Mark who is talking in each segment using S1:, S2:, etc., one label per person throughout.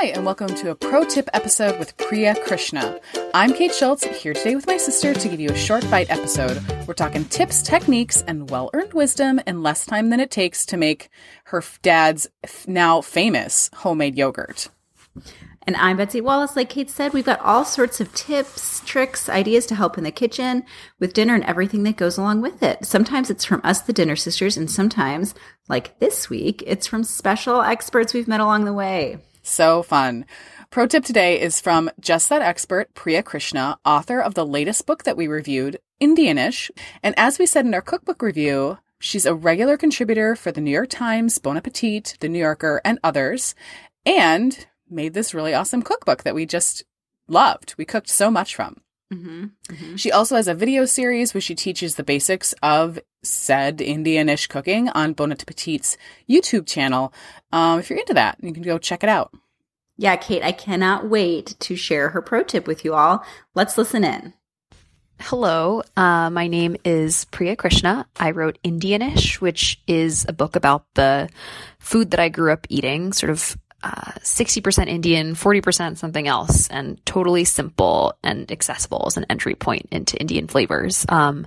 S1: Hi, and welcome to a pro tip episode with Priya Krishna. I'm Kate Schultz, here today with my sister to give you a short bite episode. We're talking tips, techniques, and well earned wisdom in less time than it takes to make her dad's now famous homemade yogurt.
S2: And I'm Betsy Wallace. Like Kate said, we've got all sorts of tips, tricks, ideas to help in the kitchen with dinner and everything that goes along with it. Sometimes it's from us, the dinner sisters, and sometimes, like this week, it's from special experts we've met along the way.
S1: So fun. Pro tip today is from Just That Expert, Priya Krishna, author of the latest book that we reviewed, Indianish. And as we said in our cookbook review, she's a regular contributor for the New York Times, Bon Appetit, The New Yorker, and others, and made this really awesome cookbook that we just loved. We cooked so much from. Mm-hmm, mm-hmm. She also has a video series where she teaches the basics of said Indianish cooking on Bon Appetit's YouTube channel. Um, if you're into that, you can go check it out.
S2: Yeah, Kate, I cannot wait to share her pro tip with you all. Let's listen in.
S3: Hello, uh, my name is Priya Krishna. I wrote Indianish, which is a book about the food that I grew up eating, sort of uh, 60% Indian, 40% something else, and totally simple and accessible as an entry point into Indian flavors. Um,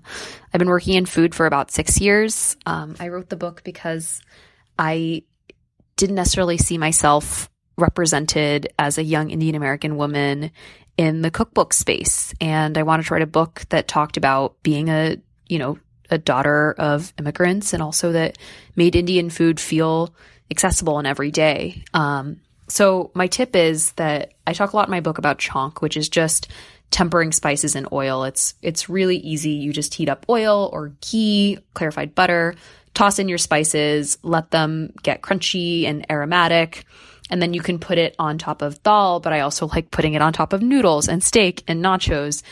S3: I've been working in food for about six years. Um, I wrote the book because I didn't necessarily see myself represented as a young Indian American woman in the cookbook space. And I wanted to write a book that talked about being a, you know, a daughter of immigrants and also that made Indian food feel accessible and every day. Um, so my tip is that I talk a lot in my book about chhonk, which is just tempering spices in oil. It's it's really easy. You just heat up oil or ghee, clarified butter, toss in your spices, let them get crunchy and aromatic, and then you can put it on top of dal, but I also like putting it on top of noodles and steak and nachos.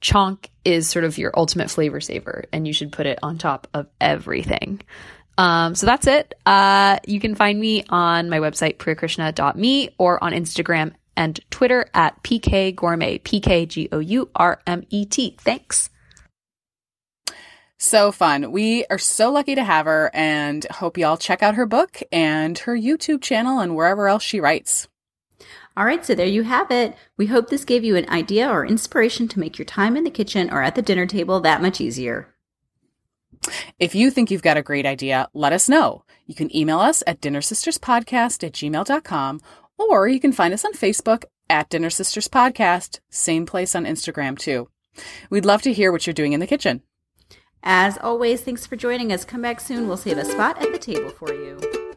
S3: Chhonk is sort of your ultimate flavor saver, and you should put it on top of everything. Um, so that's it. Uh, you can find me on my website, priyakrishna.me or on Instagram and Twitter at PK Gourmet, P K G O U R M E T. Thanks.
S1: So fun. We are so lucky to have her and hope y'all check out her book and her YouTube channel and wherever else she writes.
S2: All right, so there you have it. We hope this gave you an idea or inspiration to make your time in the kitchen or at the dinner table that much easier.
S1: If you think you've got a great idea, let us know. You can email us at dinnersisterspodcast at gmail.com or you can find us on Facebook at Dinner Sisters Podcast, same place on Instagram too. We'd love to hear what you're doing in the kitchen.
S2: As always, thanks for joining us. Come back soon. We'll save a spot at the table for you.